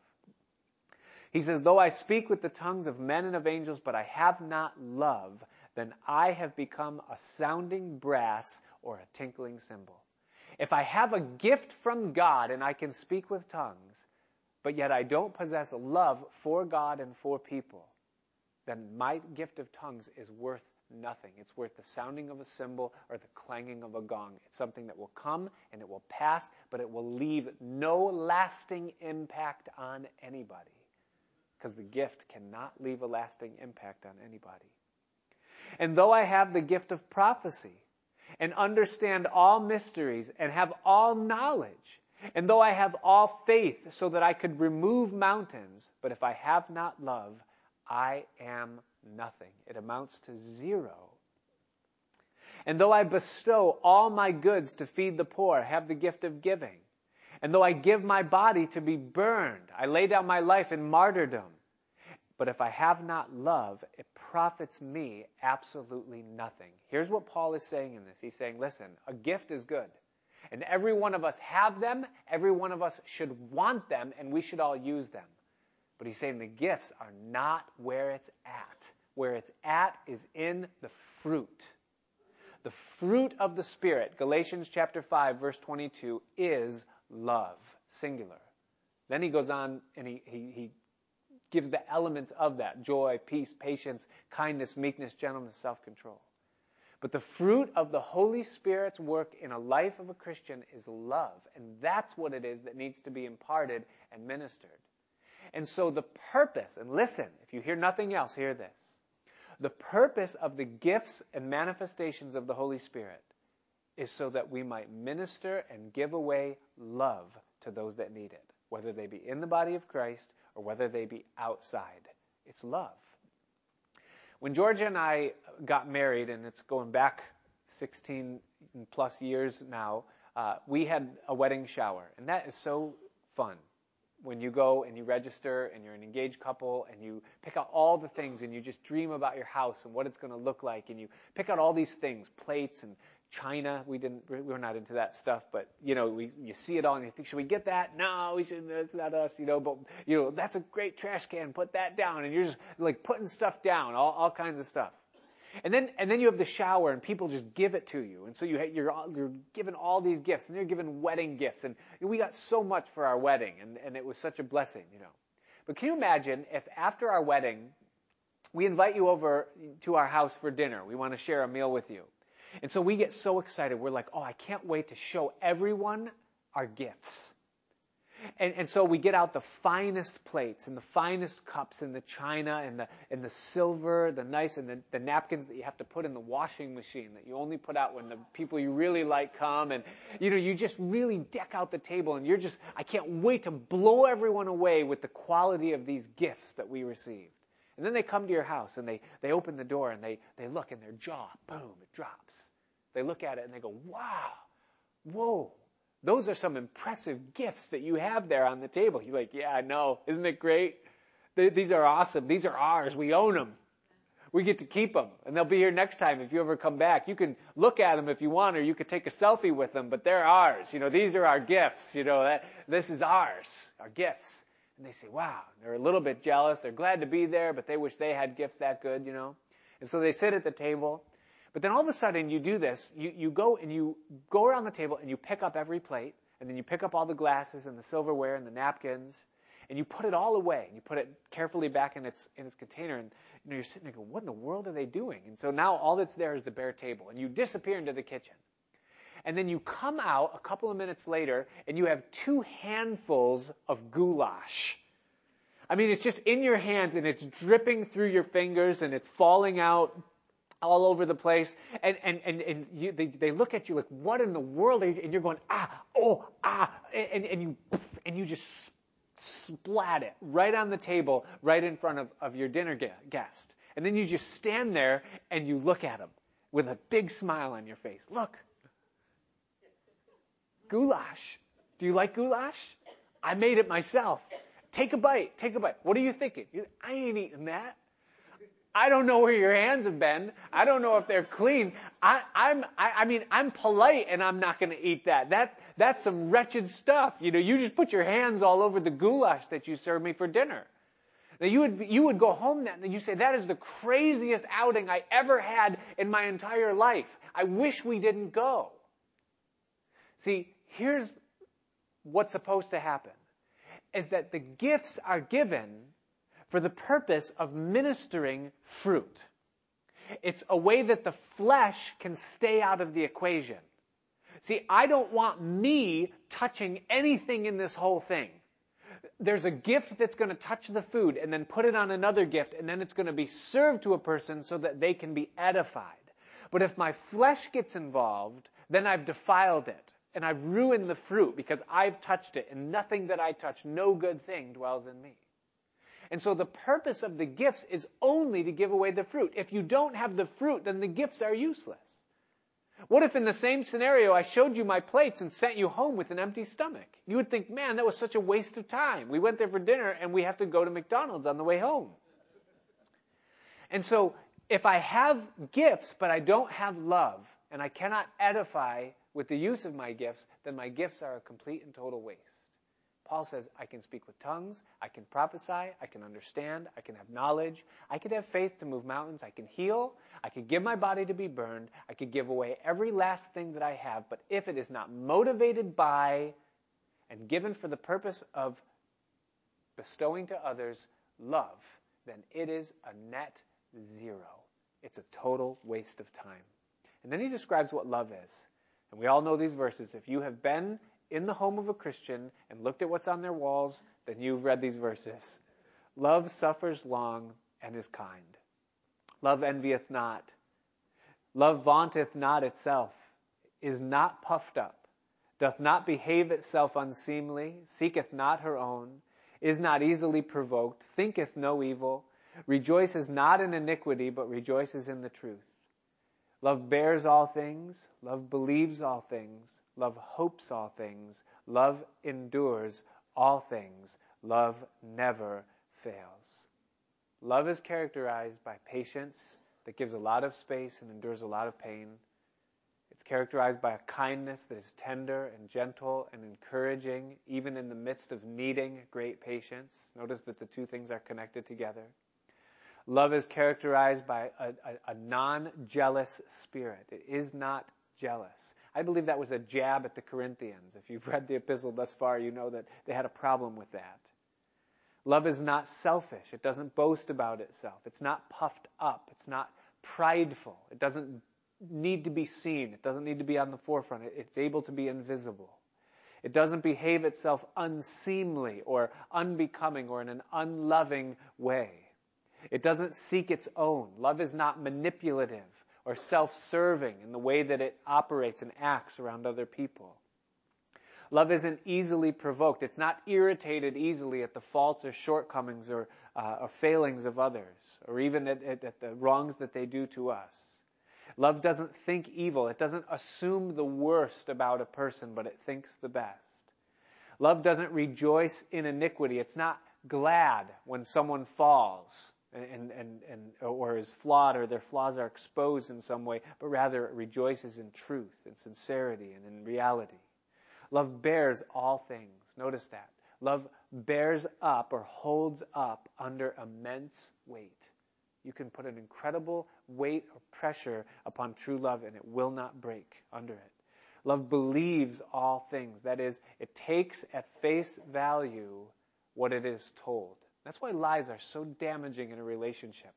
He says, Though I speak with the tongues of men and of angels, but I have not love, then I have become a sounding brass or a tinkling cymbal. If I have a gift from God and I can speak with tongues, but yet I don't possess love for God and for people, then my gift of tongues is worth nothing. It's worth the sounding of a cymbal or the clanging of a gong. It's something that will come and it will pass, but it will leave no lasting impact on anybody because the gift cannot leave a lasting impact on anybody. And though I have the gift of prophecy and understand all mysteries and have all knowledge, and though I have all faith so that I could remove mountains, but if I have not love, I am nothing. It amounts to zero. And though I bestow all my goods to feed the poor, have the gift of giving, and though I give my body to be burned, I lay down my life in martyrdom. But if I have not love, it profits me absolutely nothing. Here's what Paul is saying in this. He's saying, listen, a gift is good. And every one of us have them. Every one of us should want them, and we should all use them. But he's saying the gifts are not where it's at. Where it's at is in the fruit. The fruit of the Spirit, Galatians chapter 5, verse 22, is love, singular. Then he goes on and he, he, he gives the elements of that joy, peace, patience, kindness, meekness, gentleness, self control. But the fruit of the Holy Spirit's work in a life of a Christian is love. And that's what it is that needs to be imparted and ministered. And so the purpose, and listen, if you hear nothing else, hear this. The purpose of the gifts and manifestations of the Holy Spirit is so that we might minister and give away love to those that need it, whether they be in the body of Christ or whether they be outside. It's love. When Georgia and I got married, and it's going back 16 plus years now, uh, we had a wedding shower, and that is so fun when you go and you register and you're an engaged couple and you pick out all the things and you just dream about your house and what it's going to look like and you pick out all these things, plates and China. We didn't, we were not into that stuff, but you know, we, you see it all and you think, should we get that? No, we shouldn't that's not us, you know, but you know, that's a great trash can, put that down. And you're just like putting stuff down, all, all kinds of stuff. And then, and then you have the shower and people just give it to you. And so you, you're, you're given all these gifts and you're given wedding gifts. And we got so much for our wedding and, and it was such a blessing, you know. But can you imagine if after our wedding, we invite you over to our house for dinner? We want to share a meal with you. And so we get so excited. We're like, oh, I can't wait to show everyone our gifts. And, and so we get out the finest plates and the finest cups and the china and the, and the silver, the nice, and the, the napkins that you have to put in the washing machine that you only put out when the people you really like come. And, you know, you just really deck out the table and you're just, I can't wait to blow everyone away with the quality of these gifts that we received. And then they come to your house and they, they open the door and they, they look and their jaw, boom, it drops. They look at it and they go, wow, whoa, those are some impressive gifts that you have there on the table. You're like, yeah, I know. Isn't it great? These are awesome. These are ours. We own them. We get to keep them. And they'll be here next time if you ever come back. You can look at them if you want, or you could take a selfie with them, but they're ours. You know, these are our gifts. You know, that, this is ours, our gifts. And they say, wow, they're a little bit jealous. They're glad to be there, but they wish they had gifts that good, you know. And so they sit at the table but then all of a sudden you do this, you, you go and you go around the table and you pick up every plate, and then you pick up all the glasses and the silverware and the napkins, and you put it all away, and you put it carefully back in its in its container, and you know you're sitting there going, what in the world are they doing? And so now all that's there is the bare table, and you disappear into the kitchen. And then you come out a couple of minutes later, and you have two handfuls of goulash. I mean, it's just in your hands, and it's dripping through your fingers, and it's falling out all over the place. And, and, and, and you, they, they look at you like, what in the world? You? And you're going, ah, oh, ah, and, and you, and you just splat it right on the table, right in front of, of your dinner guest. And then you just stand there and you look at them with a big smile on your face. Look. Goulash. Do you like goulash? I made it myself. Take a bite. Take a bite. What are you thinking? I ain't eating that. I don't know where your hands have been. I don't know if they're clean. I, I'm, I, I mean, I'm polite and I'm not going to eat that. That, that's some wretched stuff. You know, you just put your hands all over the goulash that you served me for dinner. Now you would, you would go home that and you say, that is the craziest outing I ever had in my entire life. I wish we didn't go. See, here's what's supposed to happen is that the gifts are given for the purpose of ministering fruit. It's a way that the flesh can stay out of the equation. See, I don't want me touching anything in this whole thing. There's a gift that's going to touch the food and then put it on another gift and then it's going to be served to a person so that they can be edified. But if my flesh gets involved, then I've defiled it and I've ruined the fruit because I've touched it and nothing that I touch, no good thing dwells in me. And so the purpose of the gifts is only to give away the fruit. If you don't have the fruit, then the gifts are useless. What if in the same scenario I showed you my plates and sent you home with an empty stomach? You would think, man, that was such a waste of time. We went there for dinner and we have to go to McDonald's on the way home. And so if I have gifts but I don't have love and I cannot edify with the use of my gifts, then my gifts are a complete and total waste. Paul says, I can speak with tongues, I can prophesy, I can understand, I can have knowledge, I could have faith to move mountains, I can heal, I could give my body to be burned, I could give away every last thing that I have, but if it is not motivated by and given for the purpose of bestowing to others love, then it is a net zero. It's a total waste of time. And then he describes what love is. And we all know these verses. If you have been in the home of a Christian and looked at what's on their walls, then you've read these verses. Love suffers long and is kind. Love envieth not. Love vaunteth not itself, is not puffed up, doth not behave itself unseemly, seeketh not her own, is not easily provoked, thinketh no evil, rejoices not in iniquity, but rejoices in the truth. Love bears all things, love believes all things, Love hopes all things. Love endures all things. Love never fails. Love is characterized by patience that gives a lot of space and endures a lot of pain. It's characterized by a kindness that is tender and gentle and encouraging, even in the midst of needing great patience. Notice that the two things are connected together. Love is characterized by a, a, a non jealous spirit. It is not jealous. I believe that was a jab at the Corinthians. If you've read the epistle thus far, you know that they had a problem with that. Love is not selfish. It doesn't boast about itself. It's not puffed up. It's not prideful. It doesn't need to be seen. It doesn't need to be on the forefront. It's able to be invisible. It doesn't behave itself unseemly or unbecoming or in an unloving way. It doesn't seek its own. Love is not manipulative or self-serving in the way that it operates and acts around other people. Love isn't easily provoked. It's not irritated easily at the faults or shortcomings or, uh, or failings of others, or even at, at, at the wrongs that they do to us. Love doesn't think evil. It doesn't assume the worst about a person, but it thinks the best. Love doesn't rejoice in iniquity. It's not glad when someone falls and, and, and, or is flawed or their flaws are exposed in some way, but rather it rejoices in truth and sincerity and in reality. Love bears all things. Notice that. Love bears up or holds up under immense weight. You can put an incredible weight or pressure upon true love and it will not break under it. Love believes all things. That is, it takes at face value what it is told. That's why lies are so damaging in a relationship.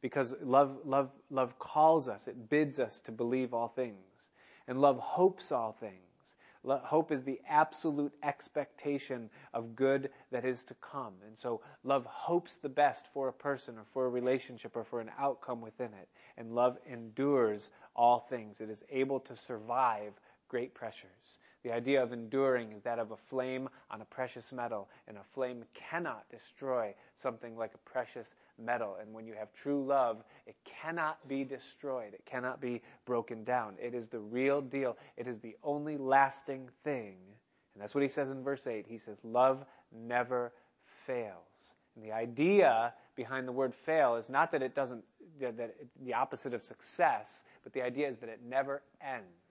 Because love, love, love calls us, it bids us to believe all things. And love hopes all things. Hope is the absolute expectation of good that is to come. And so love hopes the best for a person or for a relationship or for an outcome within it. And love endures all things. It is able to survive great pressures. The idea of enduring is that of a flame on a precious metal, and a flame cannot destroy something like a precious metal. And when you have true love, it cannot be destroyed. It cannot be broken down. It is the real deal. It is the only lasting thing. And that's what he says in verse 8. He says, Love never fails. And the idea behind the word fail is not that it doesn't, that, it, the opposite of success, but the idea is that it never ends.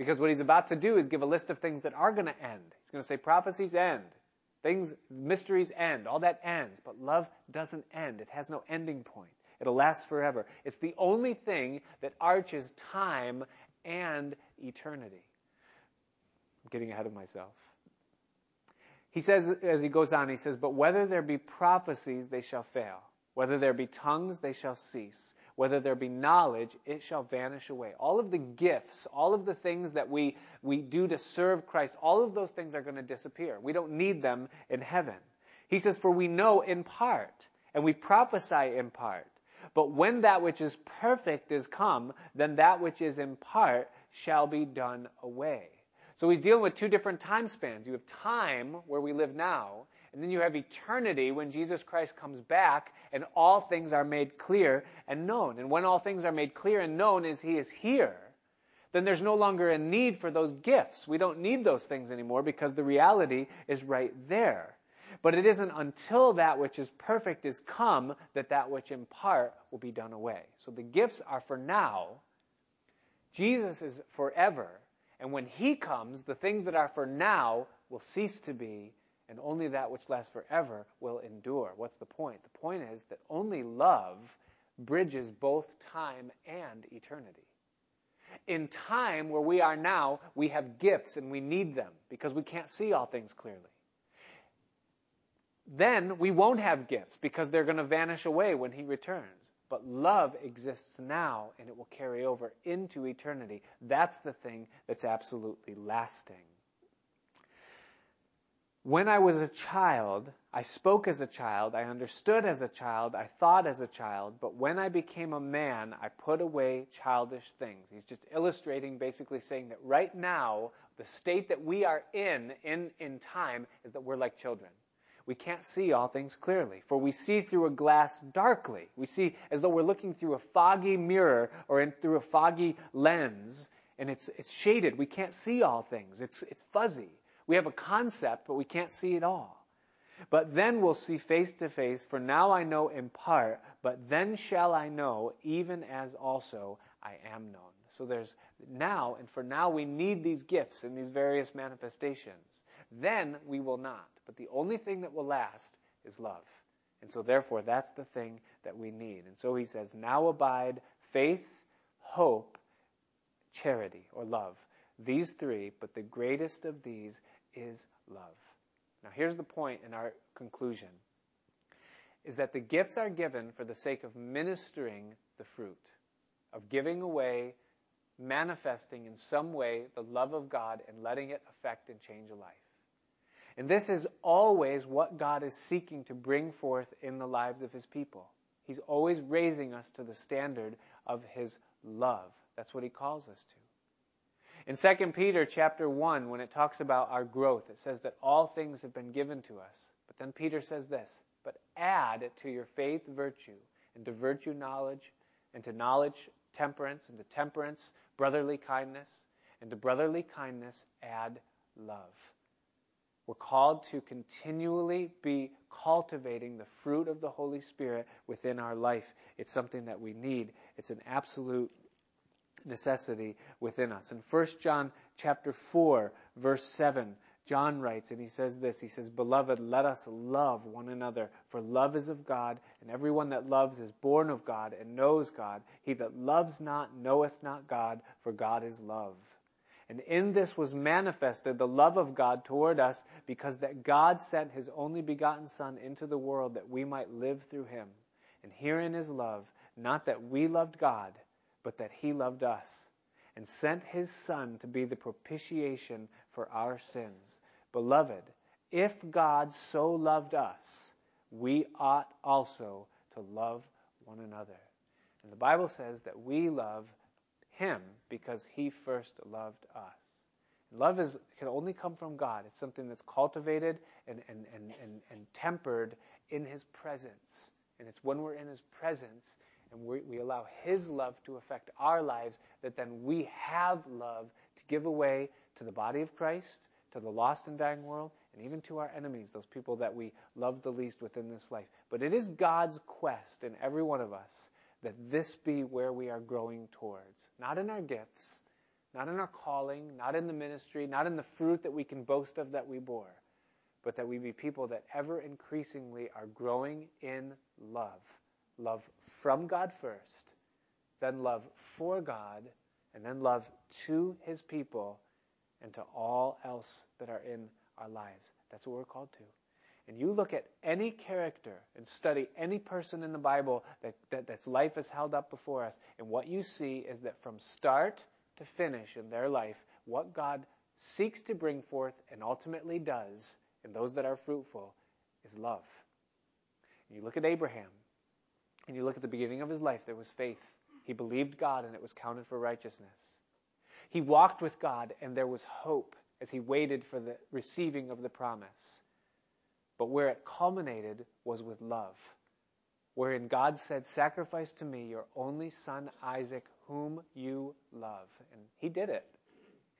Because what he's about to do is give a list of things that are going to end. He's going to say prophecies end. Things, mysteries end. All that ends. But love doesn't end. It has no ending point. It'll last forever. It's the only thing that arches time and eternity. I'm getting ahead of myself. He says, as he goes on, he says, But whether there be prophecies, they shall fail. Whether there be tongues, they shall cease. Whether there be knowledge, it shall vanish away. All of the gifts, all of the things that we, we do to serve Christ, all of those things are going to disappear. We don't need them in heaven. He says, For we know in part, and we prophesy in part. But when that which is perfect is come, then that which is in part shall be done away. So he's dealing with two different time spans. You have time where we live now, and then you have eternity when Jesus Christ comes back and all things are made clear and known. And when all things are made clear and known is He is here, then there's no longer a need for those gifts. We don't need those things anymore because the reality is right there. But it isn't until that which is perfect is come that that which in part will be done away. So the gifts are for now. Jesus is forever. And when He comes, the things that are for now will cease to be and only that which lasts forever will endure. What's the point? The point is that only love bridges both time and eternity. In time where we are now, we have gifts and we need them because we can't see all things clearly. Then we won't have gifts because they're going to vanish away when he returns. But love exists now and it will carry over into eternity. That's the thing that's absolutely lasting. When I was a child, I spoke as a child, I understood as a child, I thought as a child, but when I became a man, I put away childish things. He's just illustrating, basically saying that right now, the state that we are in, in, in time, is that we're like children. We can't see all things clearly, for we see through a glass darkly. We see as though we're looking through a foggy mirror or in, through a foggy lens, and it's, it's shaded. We can't see all things. It's, it's fuzzy. We have a concept, but we can't see it all. But then we'll see face to face, for now I know in part, but then shall I know, even as also I am known. So there's now, and for now we need these gifts and these various manifestations. Then we will not. But the only thing that will last is love. And so therefore that's the thing that we need. And so he says, now abide faith, hope, charity, or love. These three, but the greatest of these is love. Now, here's the point in our conclusion is that the gifts are given for the sake of ministering the fruit, of giving away, manifesting in some way the love of God and letting it affect and change a life. And this is always what God is seeking to bring forth in the lives of his people. He's always raising us to the standard of his love. That's what he calls us to. In 2 Peter chapter 1, when it talks about our growth, it says that all things have been given to us. But then Peter says this, but add to your faith virtue, and to virtue knowledge, and to knowledge temperance, and to temperance brotherly kindness, and to brotherly kindness add love. We're called to continually be cultivating the fruit of the Holy Spirit within our life. It's something that we need. It's an absolute necessity within us. In 1 John chapter 4, verse 7, John writes, and he says this, he says, Beloved, let us love one another, for love is of God, and everyone that loves is born of God and knows God. He that loves not knoweth not God, for God is love. And in this was manifested the love of God toward us, because that God sent his only begotten Son into the world that we might live through him. And herein is love, not that we loved God, but that he loved us and sent his Son to be the propitiation for our sins. Beloved, if God so loved us, we ought also to love one another. And the Bible says that we love him because he first loved us. love is, can only come from God. It's something that's cultivated and, and, and, and, and tempered in his presence. And it's when we're in his presence and we, we allow His love to affect our lives, that then we have love to give away to the body of Christ, to the lost and dying world, and even to our enemies, those people that we love the least within this life. But it is God's quest in every one of us that this be where we are growing towards. Not in our gifts, not in our calling, not in the ministry, not in the fruit that we can boast of that we bore, but that we be people that ever increasingly are growing in love. Love from God first, then love for God, and then love to his people and to all else that are in our lives. That's what we're called to. And you look at any character and study any person in the Bible that, that that's life is held up before us, and what you see is that from start to finish in their life, what God seeks to bring forth and ultimately does in those that are fruitful is love. And you look at Abraham, and you look at the beginning of his life, there was faith. He believed God and it was counted for righteousness. He walked with God and there was hope as he waited for the receiving of the promise. But where it culminated was with love, wherein God said, Sacrifice to me your only son Isaac, whom you love. And he did it.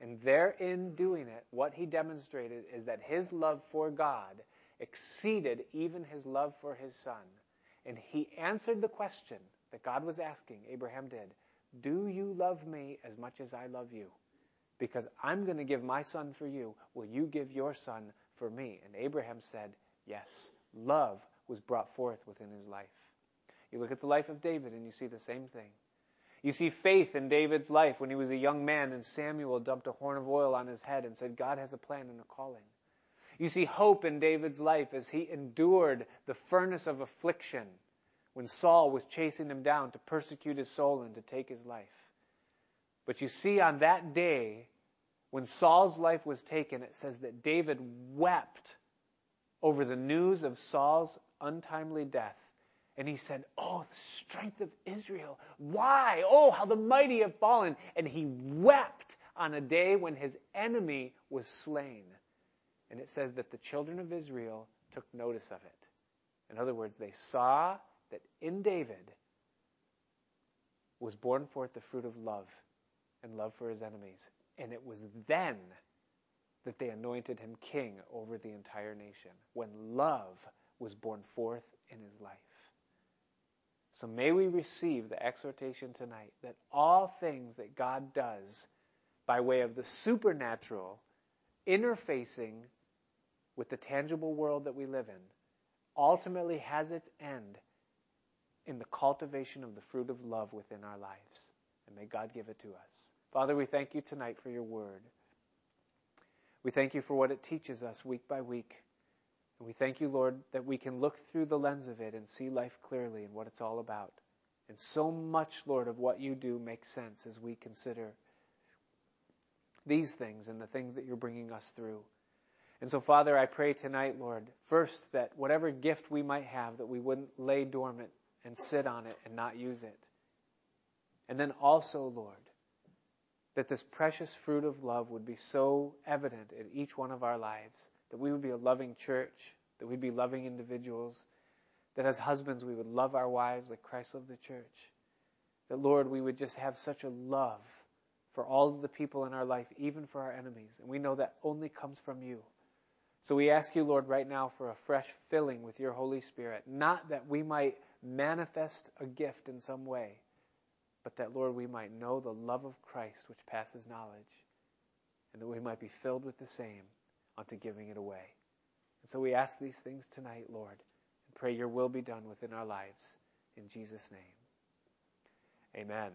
And therein doing it, what he demonstrated is that his love for God exceeded even his love for his son. And he answered the question that God was asking, Abraham did Do you love me as much as I love you? Because I'm going to give my son for you. Will you give your son for me? And Abraham said, Yes. Love was brought forth within his life. You look at the life of David and you see the same thing. You see faith in David's life when he was a young man and Samuel dumped a horn of oil on his head and said, God has a plan and a calling. You see hope in David's life as he endured the furnace of affliction when Saul was chasing him down to persecute his soul and to take his life. But you see, on that day, when Saul's life was taken, it says that David wept over the news of Saul's untimely death. And he said, Oh, the strength of Israel. Why? Oh, how the mighty have fallen. And he wept on a day when his enemy was slain. And it says that the children of Israel took notice of it. In other words, they saw that in David was born forth the fruit of love and love for his enemies. And it was then that they anointed him king over the entire nation, when love was born forth in his life. So may we receive the exhortation tonight that all things that God does by way of the supernatural interfacing with the tangible world that we live in ultimately has its end in the cultivation of the fruit of love within our lives. And may God give it to us. Father, we thank you tonight for your word. We thank you for what it teaches us week by week. And we thank you, Lord, that we can look through the lens of it and see life clearly and what it's all about. And so much, Lord, of what you do makes sense as we consider these things and the things that you're bringing us through. And so, Father, I pray tonight, Lord, first that whatever gift we might have, that we wouldn't lay dormant and sit on it and not use it. And then also, Lord, that this precious fruit of love would be so evident in each one of our lives, that we would be a loving church, that we'd be loving individuals, that as husbands we would love our wives like Christ loved the church, that, Lord, we would just have such a love for all of the people in our life, even for our enemies. And we know that only comes from you. So we ask you, Lord, right now for a fresh filling with your Holy Spirit. Not that we might manifest a gift in some way, but that, Lord, we might know the love of Christ which passes knowledge, and that we might be filled with the same unto giving it away. And so we ask these things tonight, Lord, and pray your will be done within our lives. In Jesus' name. Amen.